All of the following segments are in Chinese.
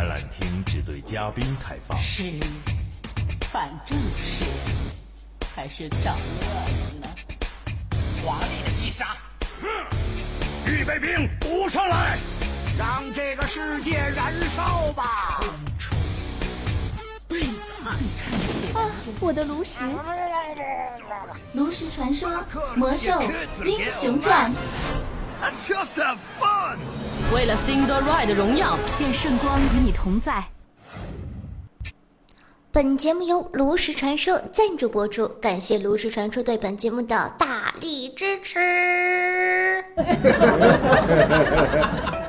展览厅只对嘉宾开放。是，反正是，还是找乐子呢。华丽的击杀，预备兵补上来，让这个世界燃烧吧！背叛啊！我的炉石，炉石传说，魔兽英雄传。为了 Sing the Ride 的荣耀，愿圣光与你同在。本节目由炉石传说赞助播出，感谢炉石传说对本节目的大力支持。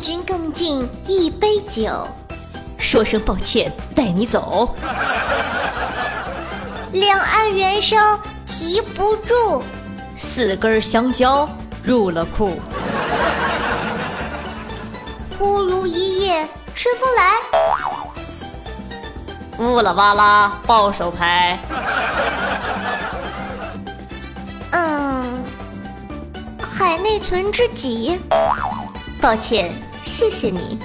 劝君更尽一杯酒，说声抱歉，带你走。两岸猿声啼不住，四根香蕉入了库。忽如一夜春风来，乌拉哇啦抱手拍。嗯，海内存知己，抱歉，谢谢你。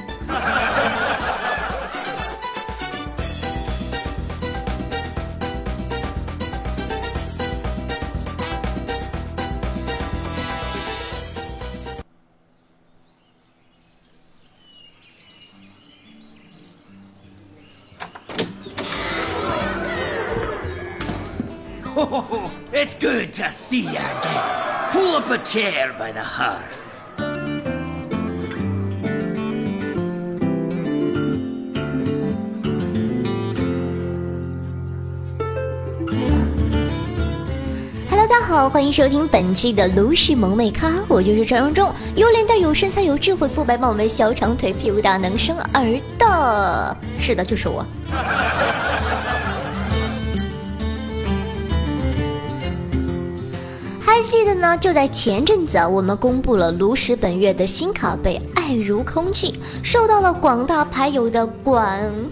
Oh, it's good to see you again. Pull up a chair by the hearth. 好，欢迎收听本期的卢氏萌妹咖，我就是传说中有脸蛋、有身材、有智慧、肤白貌美、小长腿、屁股大、能生儿的。是的，就是我。记得呢？就在前阵子，我们公布了炉石本月的新卡被《爱如空气》，受到了广大牌友的广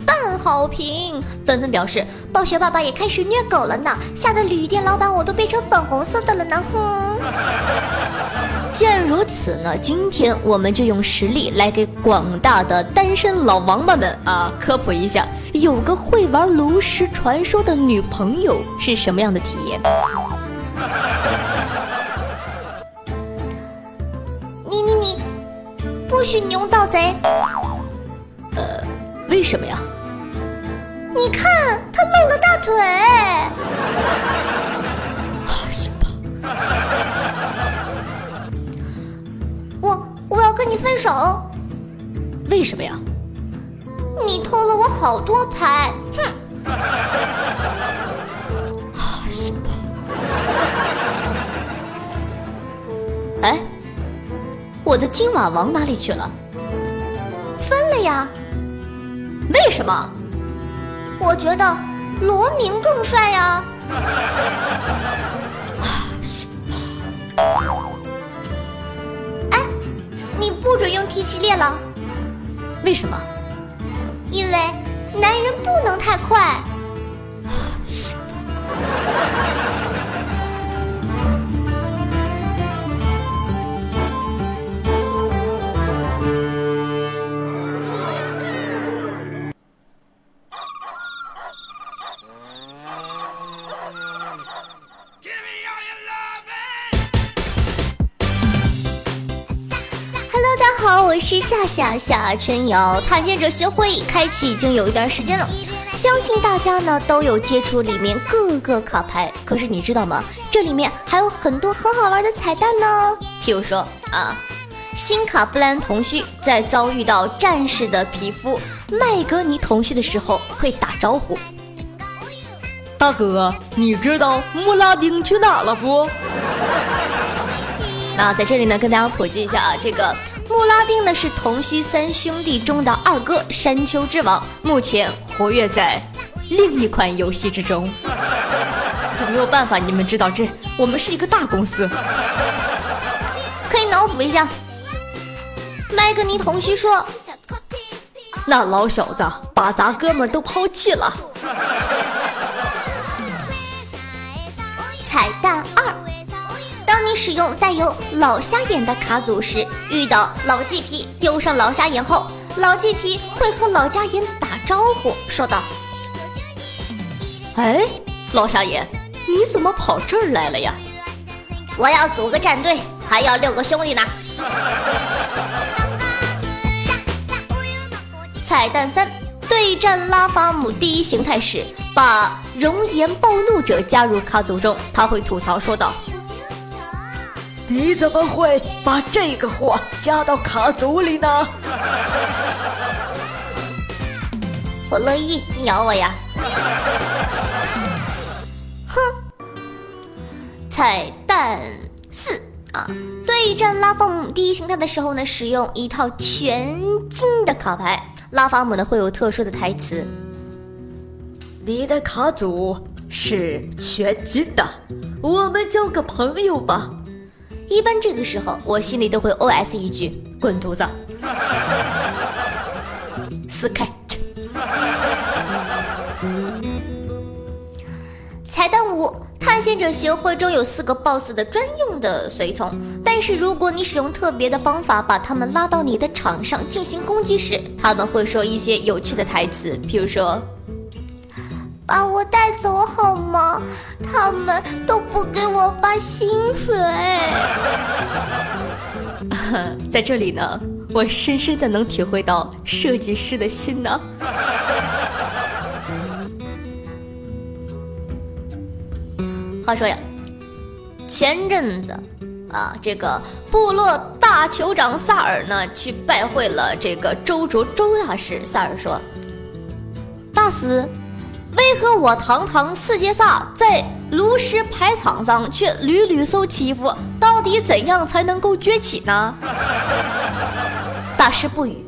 泛好评，纷纷表示暴雪爸爸也开始虐狗了呢，吓得旅店老板我都变成粉红色的了呢。哼！既然如此呢，今天我们就用实力来给广大的单身老王八们啊科普一下，有个会玩炉石传说的女朋友是什么样的体验。不许你用盗贼！呃，为什么呀？你看他露了大腿。好行吧。我我要跟你分手。为什么呀？你偷了我好多牌，哼！我的金瓦王哪里去了？分了呀。为什么？我觉得罗宁更帅呀。啊，行吧。哎，你不准用提气列了。为什么？因为男人不能太快。夏夏夏春瑶，探险者协会开启已经有一段时间了，相信大家呢都有接触里面各个卡牌。可是你知道吗？这里面还有很多很好玩的彩蛋呢。譬如说啊，新卡布兰童须在遭遇到战士的皮肤麦格尼童须的时候会打招呼：“大哥，你知道穆拉丁去哪了不？” 那在这里呢，跟大家普及一下啊，这个。穆拉丁呢是同须三兄弟中的二哥，山丘之王，目前活跃在另一款游戏之中。就没有办法，你们知道这我们是一个大公司，可以脑补一下。麦格尼同须说：“那老小子把咱哥们都抛弃了。使用带有老虾眼的卡组时，遇到老鸡皮丢上老虾眼后，老鸡皮会和老虾眼打招呼，说道：“哎，老虾眼，你怎么跑这儿来了呀？我要组个战队，还要六个兄弟呢。”彩蛋三：对战拉法姆第一形态时，把熔岩暴怒者加入卡组中，他会吐槽说道：“你怎么会把这个货加到卡组里呢？” 我乐意，你咬我呀！哼！彩蛋四啊，对战拉法姆第一形态的时候呢，使用一套全金的卡牌。拉法姆呢会有特殊的台词，你的卡组是全金的，我们交个朋友吧。一般这个时候我心里都会 OS 一句：滚犊子，撕开。彩蛋五。探险者协会中有四个 BOSS 的专用的随从，但是如果你使用特别的方法把他们拉到你的场上进行攻击时，他们会说一些有趣的台词，比如说：“把我带走好吗？他们都不给我发薪水。”在这里呢，我深深的能体会到设计师的心呢。话说呀，前阵子啊，这个部落大酋长萨尔呢，去拜会了这个周卓周大师。萨尔说：“大师，为何我堂堂四阶萨在炉石排场上却屡屡受欺负？到底怎样才能够崛起呢？”大师不语，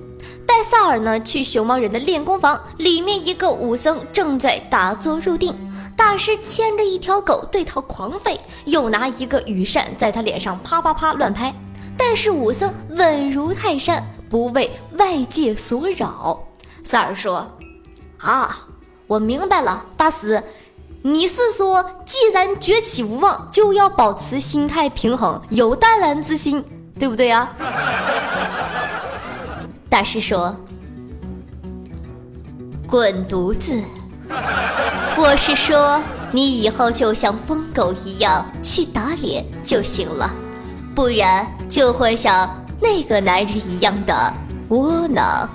带萨尔呢去熊猫人的练功房，里面一个武僧正在打坐入定。大师牵着一条狗对他狂吠，又拿一个羽扇在他脸上啪啪啪乱拍。但是武僧稳如泰山，不为外界所扰。萨尔说：“啊，我明白了，大师，你是说，既然崛起无望，就要保持心态平衡，有淡然之心，对不对啊？” 大师说：“滚犊子！”我是说，你以后就像疯狗一样去打脸就行了，不然就会像那个男人一样的窝囊。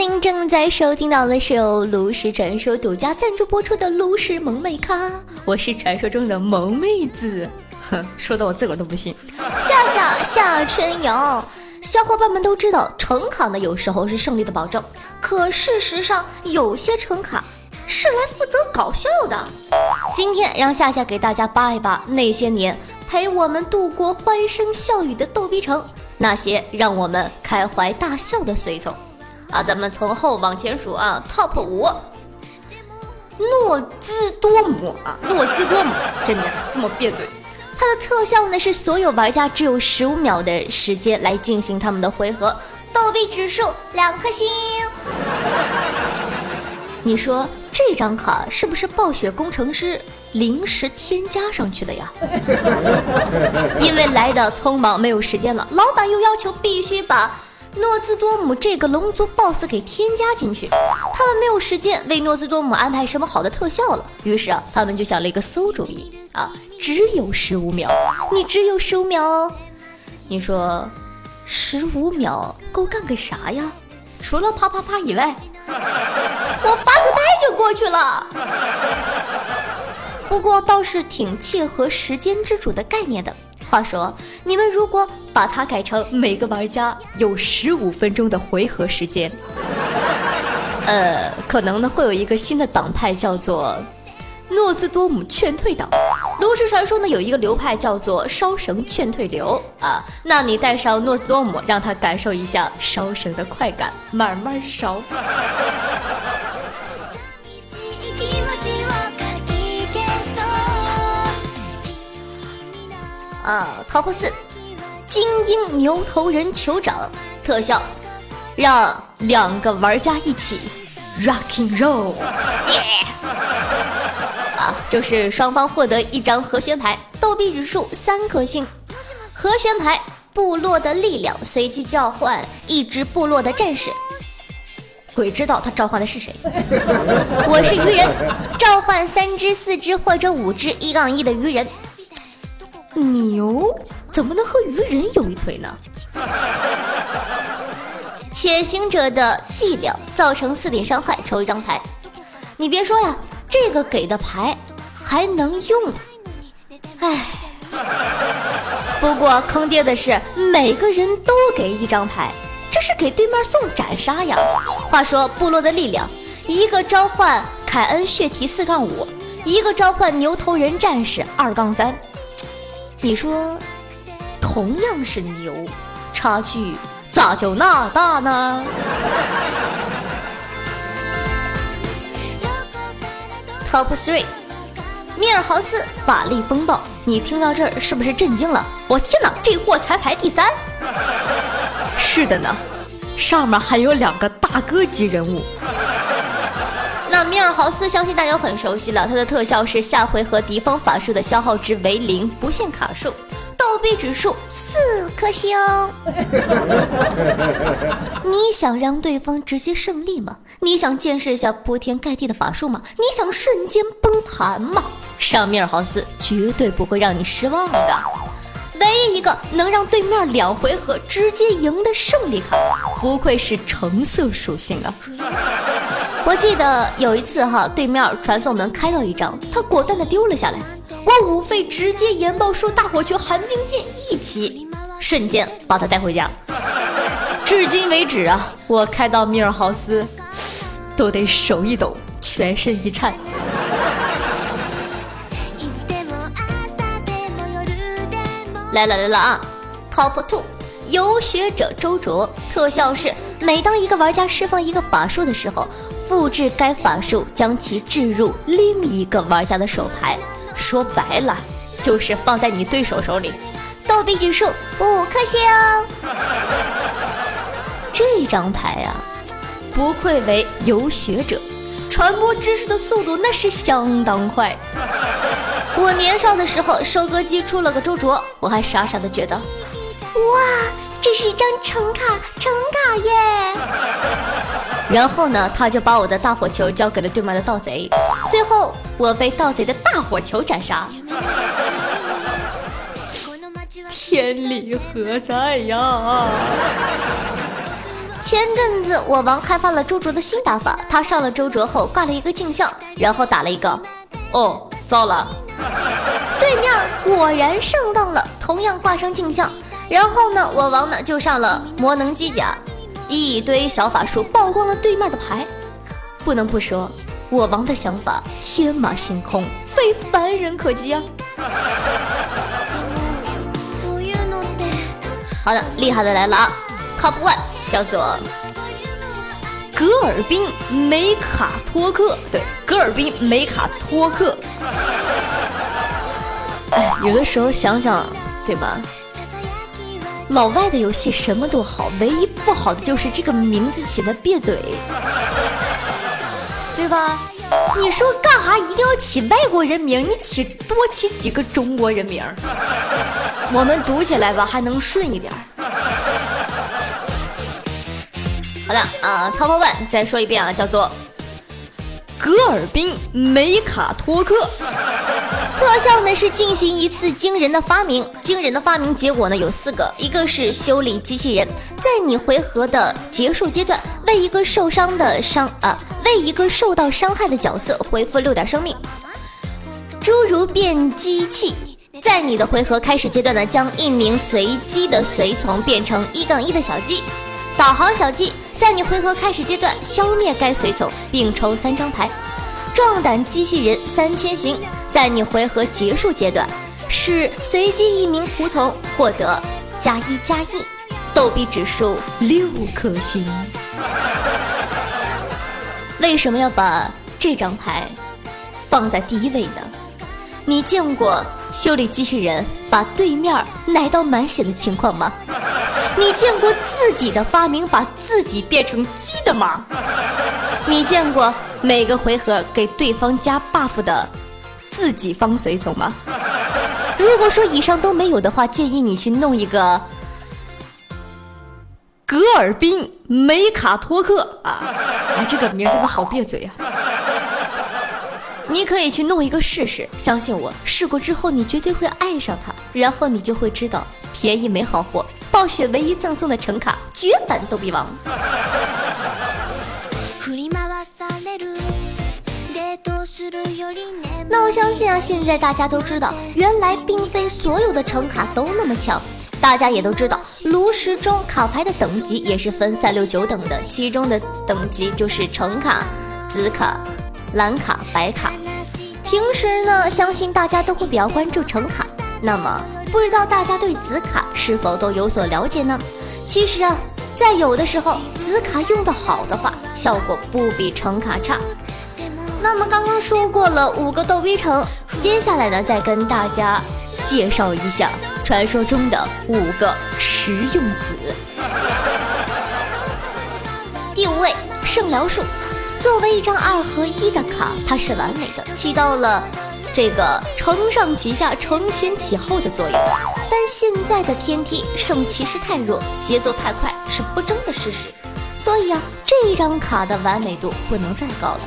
您正在收听到的是由炉石传说独家赞助播出的炉石萌妹咖，我是传说中的萌妹子，哼，说的我自个儿都不信。夏夏夏春瑶，小伙伴们都知道，橙卡呢有时候是胜利的保证，可事实上有些橙卡是来负责搞笑的。今天让夏夏给大家扒一扒那些年陪我们度过欢声笑语的逗逼城，那些让我们开怀大笑的随从。啊，咱们从后往前数啊，Top 五，诺兹多姆啊，诺兹多姆，真的这么别嘴。它的特效呢是所有玩家只有十五秒的时间来进行他们的回合，逗比指数两颗星。你说这张卡是不是暴雪工程师临时添加上去的呀？因为来的匆忙，没有时间了，老板又要求必须把。诺兹多姆这个龙族 BOSS 给添加进去，他们没有时间为诺兹多姆安排什么好的特效了。于是啊，他们就想了一个馊主意啊，只有十五秒，你只有十五秒哦。你说十五秒够干个啥呀？除了啪啪啪以外，我发个呆就过去了。不过倒是挺切合时间之主的概念的。话说，你们如果把它改成每个玩家有十五分钟的回合时间，呃，可能呢会有一个新的党派叫做诺兹多姆劝退党。炉石传说呢有一个流派叫做烧绳劝退流啊，那你带上诺斯多姆，让他感受一下烧绳的快感，慢慢烧。啊，Top 四，精英牛头人酋长特效，让两个玩家一起 rocking roll，耶！啊，就是双方获得一张和弦牌，逗比指数三颗星。和弦牌，部落的力量随机召唤一支部落的战士，鬼知道他召唤的是谁。我是鱼人，召唤三只、四只或者五只一杠一的鱼人。牛怎么能和鱼人有一腿呢？且行者的伎俩造成四点伤害，抽一张牌。你别说呀，这个给的牌还能用。唉，不过坑爹的是，每个人都给一张牌，这是给对面送斩杀呀。话说部落的力量，一个召唤凯恩血蹄四杠五，一个召唤牛头人战士二杠三。你说，同样是牛，差距咋就那大呢？Top three，米尔豪斯法力风暴，你听到这儿是不是震惊了？我天哪，这货才排第三！是的呢，上面还有两个大哥级人物。米尔豪斯相信大家很熟悉了，它的特效是下回合敌方法术的消耗值为零，不限卡数，逗比指数四颗星。你想让对方直接胜利吗？你想见识一下铺天盖地的法术吗？你想瞬间崩盘吗？上米尔豪斯绝对不会让你失望的，唯一一个能让对面两回合直接赢的胜利卡，不愧是橙色属性啊！我记得有一次哈，对面传送门开到一张，他果断的丢了下来，我五费直接研爆术大火球寒冰剑一起，瞬间把他带回家。至今为止啊，我开到米尔豪斯都得手一抖，全身一颤。来了来了啊，Top Two，游学者周卓，特效是每当一个玩家释放一个法术的时候。复制该法术，将其置入另一个玩家的手牌，说白了就是放在你对手手里。逗比指数五颗星。这张牌啊，不愧为游学者，传播知识的速度那是相当快。我年少的时候，收割机出了个周卓，我还傻傻的觉得，哇，这是一张橙卡，橙卡耶。然后呢，他就把我的大火球交给了对面的盗贼，最后我被盗贼的大火球斩杀。天理何在呀？前阵子我王开发了周卓的新打法，他上了周卓后挂了一个镜像，然后打了一个，哦，糟了，对面果然上当了，同样挂上镜像，然后呢，我王呢就上了魔能机甲。一堆小法术曝光了对面的牌，不能不说，我王的想法天马行空，非凡人可及啊！好的，厉害的来了啊！Top One 叫做格尔宾梅卡托克，对，格尔宾梅卡托克。有的时候想想，对吧？老外的游戏什么都好，唯一不好的就是这个名字起的别嘴，对吧？你说干哈一定要起外国人名？你起多起几个中国人名，我们读起来吧还能顺一点。好的啊，Top One 再说一遍啊，叫做格尔宾梅卡托克。特效呢是进行一次惊人的发明，惊人的发明结果呢有四个，一个是修理机器人，在你回合的结束阶段，为一个受伤的伤啊，为一个受到伤害的角色回复六点生命。诸如变机器，在你的回合开始阶段呢，将一名随机的随从变成一杠一的小鸡。导航小鸡，在你回合开始阶段消灭该随从，并抽三张牌。壮胆机器人三千型。在你回合结束阶段，是随机一名仆从获得加一加一，逗比指数六颗星。为什么要把这张牌放在第一位呢？你见过修理机器人把对面奶到满血的情况吗？你见过自己的发明把自己变成鸡的吗？你见过每个回合给对方加 buff 的自己方随从吗？如果说以上都没有的话，建议你去弄一个格尔宾梅卡托克啊！哎，这个名真的好别嘴啊！你可以去弄一个试试，相信我，试过之后你绝对会爱上它，然后你就会知道便宜没好货。暴雪唯一赠送的橙卡，绝版逗比王。那我相信啊，现在大家都知道，原来并非所有的橙卡都那么强。大家也都知道，炉石中卡牌的等级也是分三六九等的，其中的等级就是橙卡、紫卡。蓝卡、白卡，平时呢，相信大家都会比较关注橙卡。那么，不知道大家对紫卡是否都有所了解呢？其实啊，在有的时候，紫卡用的好的话，效果不比橙卡差。那么刚刚说过了五个逗逼城，接下来呢，再跟大家介绍一下传说中的五个实用子。第五位，圣疗术。作为一张二合一的卡，它是完美的，起到了这个承上启下、承前启后的作用。但现在的天梯圣骑士太弱，节奏太快，是不争的事实。所以啊，这张卡的完美度不能再高了。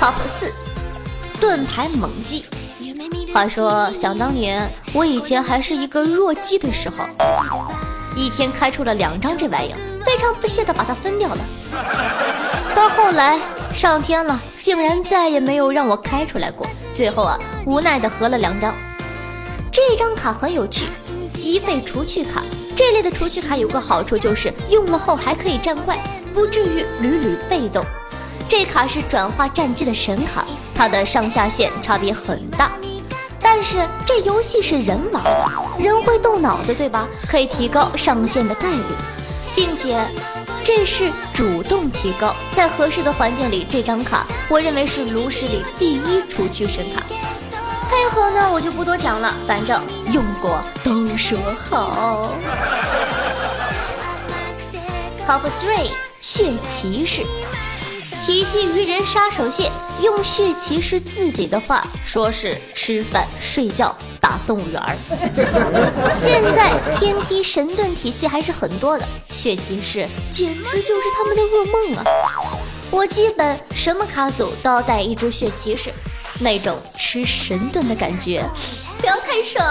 Top 四，盾牌猛击。话说，想当年我以前还是一个弱鸡的时候，一天开出了两张这玩意儿，非常不屑的把它分掉了。到后来上天了，竟然再也没有让我开出来过。最后啊，无奈的合了两张。这张卡很有趣，一费除去卡。这类的除去卡有个好处，就是用了后还可以战怪，不至于屡屡被动。这卡是转化战机的神卡，它的上下限差别很大。但是这游戏是人玩，人会动脑子，对吧？可以提高上线的概率，并且。这是主动提高，在合适的环境里，这张卡我认为是炉石里第一除去神卡。配合呢，我就不多讲了，反正用过都说好。Top three，血骑士。体系愚人杀手蟹，用血骑士自己的话说是吃饭、睡觉、打动物园儿。现在天梯神盾体系还是很多的，血骑士简直就是他们的噩梦啊！我基本什么卡组都要带一只血骑士，那种吃神盾的感觉，不要太爽。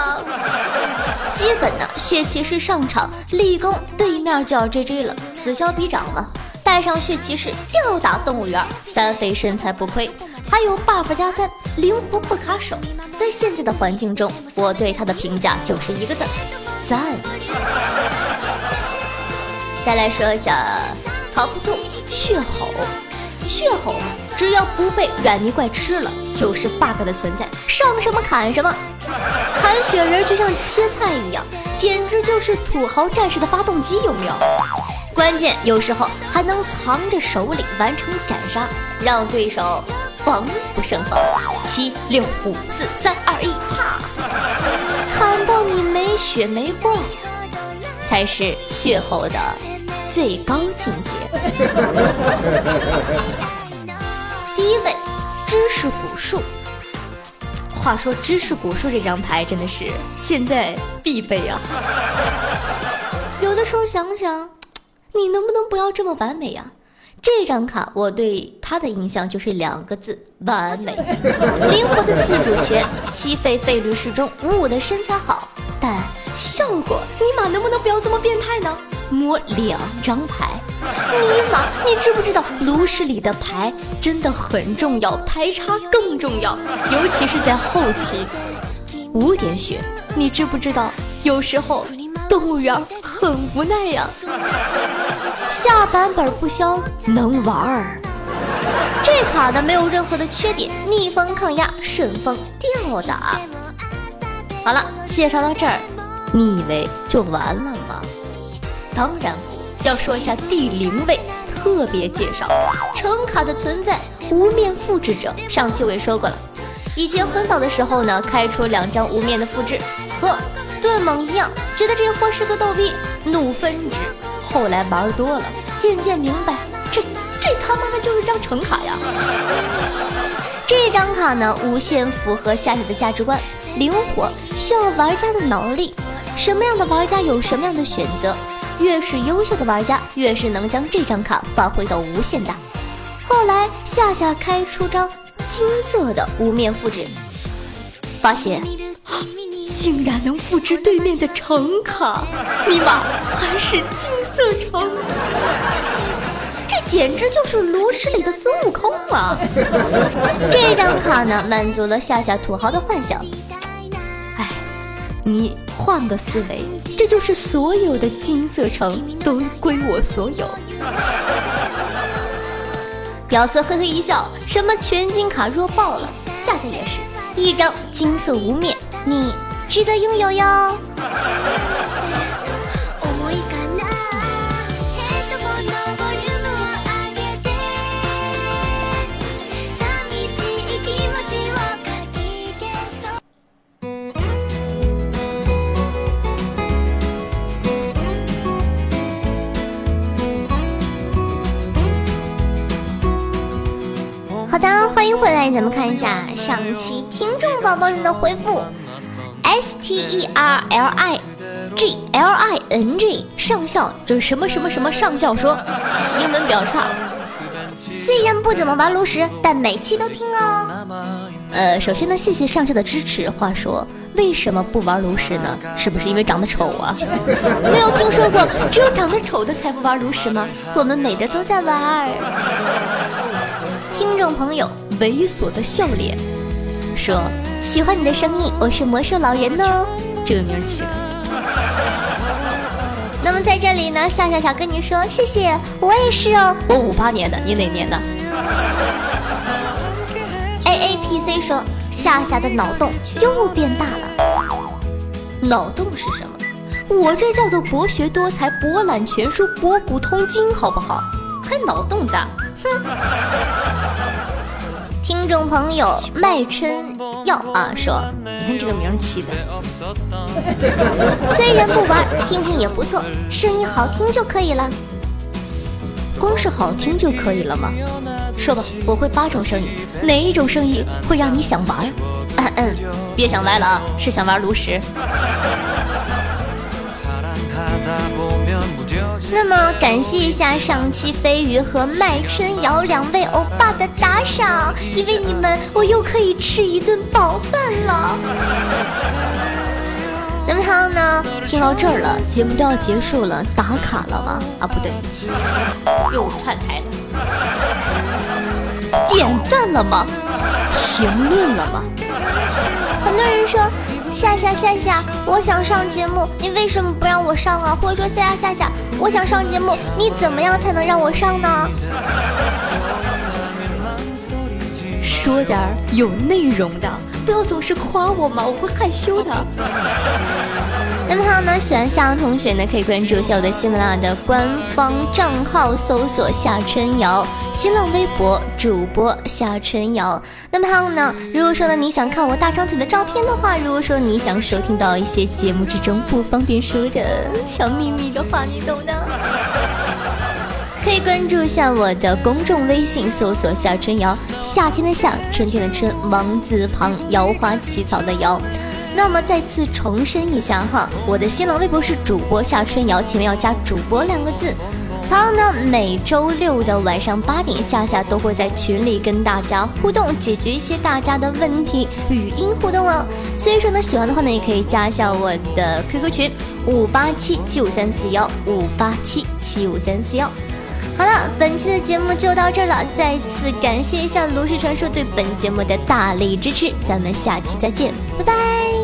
基本呢，血骑士上场立功，对面就要 GG 了，此消彼长嘛。带上血骑士吊打动物园，三费身材不亏，还有 buff 加三，灵活不卡手。在现在的环境中，我对他的评价就是一个字：赞。再来说一下 top two 血吼，血吼只要不被软泥怪吃了，就是 bug 的存在，上什么砍什么，砍雪人就像切菜一样，简直就是土豪战士的发动机，有没有？关键有时候还能藏着手里完成斩杀，让对手防不胜防。七六五四三二一，啪！砍到你没血没光，才是血吼的最高境界。第一位，知识古树。话说知识古树这张牌真的是现在必备啊！有的时候想想。你能不能不要这么完美呀？这张卡我对他的印象就是两个字：完美。灵活的自主权，七费费率适中，五五的身材好，但效果尼玛能不能不要这么变态呢？摸两张牌，尼玛，你知不知道炉石里的牌真的很重要，牌差更重要，尤其是在后期。五点血，你知不知道？有时候。动物园很无奈呀，下版本不消能玩儿。这卡呢没有任何的缺点，逆风抗压，顺风吊打。好了，介绍到这儿，你以为就完了吗？当然，要说一下第零位特别介绍橙卡的存在，无面复制者。上期我也说过了，以前很早的时候呢，开出两张无面的复制，和盾猛一样，觉得这货是个逗逼，怒分值。后来玩多了，渐渐明白，这这他妈的就是张橙卡呀！这张卡呢，无限符合夏夏的价值观，灵活，需要玩家的脑力。什么样的玩家有什么样的选择，越是优秀的玩家，越是能将这张卡发挥到无限大。后来夏夏开出张金色的无面复制，发现 竟然能复制对面的橙卡，尼玛还是金色橙！这简直就是炉石里的孙悟空啊！这张卡呢，满足了夏夏土豪的幻想。你换个思维，这就是所有的金色城都归我所有。屌丝嘿嘿一笑，什么全金卡弱爆了？夏夏也是一张金色无面，你值得拥有哟。咱们看一下上期听众宝宝们的回复。S T E R L I G L I N G 上校，就是什么什么什么上校说，英文表差。虽然不怎么玩炉石，但每期都听哦。呃，首先呢，谢谢上校的支持。话说，为什么不玩炉石呢？是不是因为长得丑啊？没有听说过只有长得丑的才不玩炉石吗？我们美的都在玩。听众朋友，猥琐的笑脸说：“喜欢你的声音，我是魔兽老人哦。”这个名起的。那么在这里呢，夏夏想跟你说谢谢，我也是哦，我五八年的，你哪年的？A A P C 说夏夏的脑洞又变大了。脑洞是什么？我这叫做博学多才、博览全书、博古通今，好不好？还脑洞大？哼！听众朋友麦春耀啊说，你看这个名起的，虽然不玩，听听也不错，声音好听就可以了。光是好听就可以了吗？说吧，我会八种声音，哪一种声音会让你想玩？嗯嗯，别想歪了啊，是想玩炉石。那么感谢一下上期飞鱼和麦春瑶两位欧巴的打赏，因为你们，我又可以吃一顿饱饭了。那么他呢？听到这儿了，节目都要结束了，打卡了吗？啊，不对，又串台了。点赞了吗？评论了吗？很多人说。夏夏夏夏，我想上节目，你为什么不让我上啊？或者说夏夏夏夏，我想上节目，你怎么样才能让我上呢？说点儿有内容的，不要总是夸我嘛，我会害羞的。那么还有呢，喜欢夏阳同学呢，可以关注一下我的喜马拉雅的官方账号，搜索夏春瑶，新浪微博主播夏春瑶。那么还有呢，如果说呢你想看我大长腿的照片的话，如果说你想收听到一些节目之中不方便说的小秘密的话，你懂的。可以关注一下我的公众微信，搜索夏春瑶，夏天的夏，春天的春，王字旁，瑶花起草的瑶。那么再次重申一下哈，我的新浪微博是主播夏春瑶，前面要加主播两个字。好呢，每周六的晚上八点，夏夏都会在群里跟大家互动，解决一些大家的问题，语音互动哦。所以说呢，喜欢的话呢，也可以加一下我的 QQ 群五八七七五三四幺五八七七五三四幺。好了，本期的节目就到这儿了，再次感谢一下炉石传说对本节目的大力支持，咱们下期再见，拜拜。